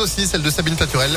aussi celle de Sabine Paturel.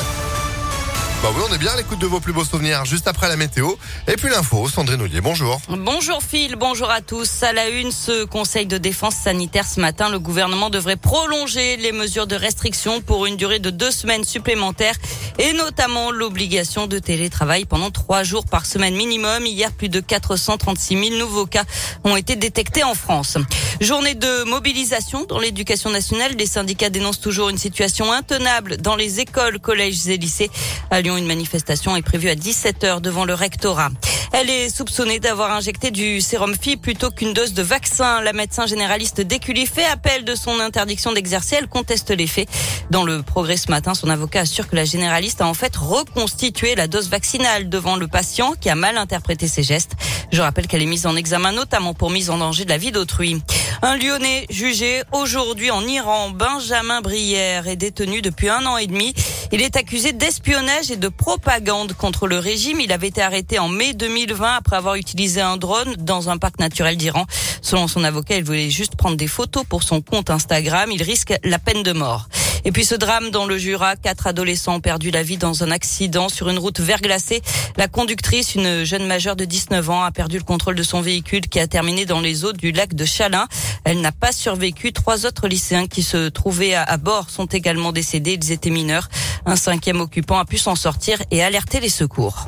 Bah oui, on est bien à l'écoute de vos plus beaux souvenirs juste après la météo. Et puis l'info, Sandrine Ollier, bonjour. Bonjour Phil, bonjour à tous. À la une, ce conseil de défense sanitaire ce matin, le gouvernement devrait prolonger les mesures de restriction pour une durée de deux semaines supplémentaires et notamment l'obligation de télétravail pendant trois jours par semaine minimum. Hier, plus de 436 000 nouveaux cas ont été détectés en France. Journée de mobilisation dans l'éducation nationale. Les syndicats dénoncent toujours une situation intenable dans les écoles, collèges et lycées. À Lyon, une manifestation est prévue à 17h devant le rectorat. Elle est soupçonnée d'avoir injecté du sérum Phi plutôt qu'une dose de vaccin. La médecin généraliste d'Écully fait appel de son interdiction d'exercer. Elle conteste les faits. Dans le progrès ce matin, son avocat assure que la généraliste a en fait reconstitué la dose vaccinale devant le patient qui a mal interprété ses gestes. Je rappelle qu'elle est mise en examen notamment pour mise en danger de la vie d'autrui. Un Lyonnais jugé aujourd'hui en Iran, Benjamin Brière, est détenu depuis un an et demi. Il est accusé d'espionnage et de propagande contre le régime. Il avait été arrêté en mai 2020 après avoir utilisé un drone dans un parc naturel d'Iran. Selon son avocat, il voulait juste prendre des photos pour son compte Instagram. Il risque la peine de mort. Et puis ce drame dans le Jura, quatre adolescents ont perdu la vie dans un accident sur une route verglacée. La conductrice, une jeune majeure de 19 ans, a perdu le contrôle de son véhicule qui a terminé dans les eaux du lac de Chalin. Elle n'a pas survécu. Trois autres lycéens qui se trouvaient à, bord sont également décédés. Ils étaient mineurs. Un cinquième occupant a pu s'en sortir et alerter les secours.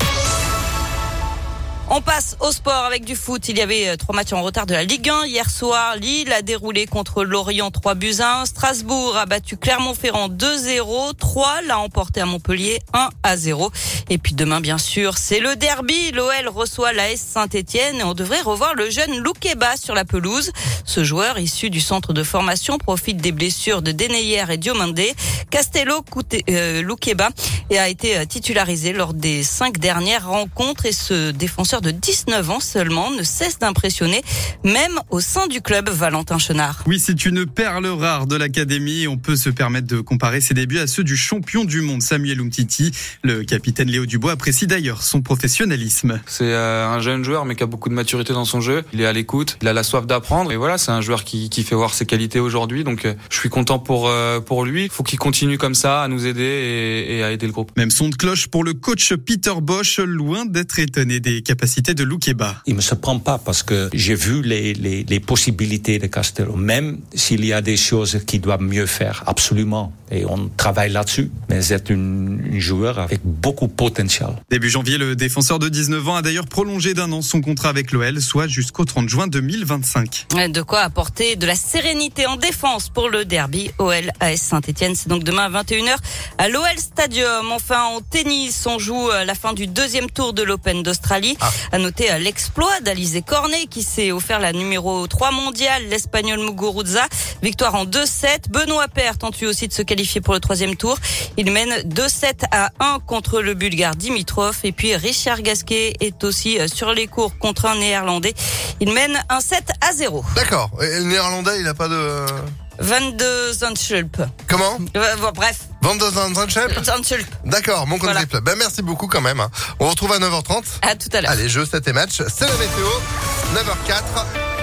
On passe au sport avec du foot. Il y avait euh, trois matchs en retard de la Ligue 1. Hier soir, Lille a déroulé contre Lorient 3 buts 1. Strasbourg a battu Clermont-Ferrand 2-0. 3 l'a emporté à Montpellier 1 à 0. Et puis demain, bien sûr, c'est le derby. L'OL reçoit la S Saint-Etienne et on devrait revoir le jeune Loukeba sur la pelouse. Ce joueur, issu du centre de formation, profite des blessures de Deneyer et Diomandé. Castello euh, Loukeba a été euh, titularisé lors des cinq dernières rencontres et ce défenseur de 19 ans seulement ne cesse d'impressionner, même au sein du club Valentin Chenard. Oui, c'est une perle rare de l'académie. On peut se permettre de comparer ses débuts à ceux du champion du monde Samuel Umtiti. Le capitaine Léo Dubois apprécie d'ailleurs son professionnalisme. C'est euh, un jeune joueur mais qui a beaucoup de maturité dans son jeu. Il est à l'écoute, il a la soif d'apprendre et voilà, c'est un joueur qui, qui, fait voir ses qualités aujourd'hui. Donc euh, je suis content pour euh, pour lui. Il faut qu'il continue comme ça à nous aider et, et à aider le groupe. Même son de cloche pour le coach Peter Bosch, loin d'être étonné des capacités de Loukeba. Il me surprend pas parce que j'ai vu les, les, les, possibilités de Castello, même s'il y a des choses qu'il doit mieux faire, absolument. Et on travaille là-dessus. Mais c'est une, une joueur avec beaucoup de potentiel. Début janvier, le défenseur de 19 ans a d'ailleurs prolongé d'un an son contrat avec l'OL, soit jusqu'au 30 juin 2025. De quoi apporter de la sérénité en défense pour le derby OL AS Saint-Etienne. C'est donc demain à 21h à l'OL Stadium. Enfin, en tennis, on joue la fin du deuxième tour de l'Open d'Australie. Ah. À noter euh, l'exploit d'Alizé Cornet qui s'est offert la numéro 3 mondiale, l'Espagnol Muguruza. Victoire en 2-7. Benoît Paire tente lui aussi de se qualifier pour le troisième tour. Il mène 2-7 à 1 contre le Bulgare Dimitrov. Et puis Richard Gasquet est aussi euh, sur les cours contre un Néerlandais. Il mène un 7 à 0. D'accord. Et le Néerlandais, il n'a pas de... 22 Zandschulp. Comment euh, Bref. 22 Zandschulp Zandschulp. D'accord, mon compte voilà. Ben, merci beaucoup quand même. Hein. On retrouve à 9h30. À tout à l'heure. Allez, jeux, 7 et match. C'est la météo. 9h04.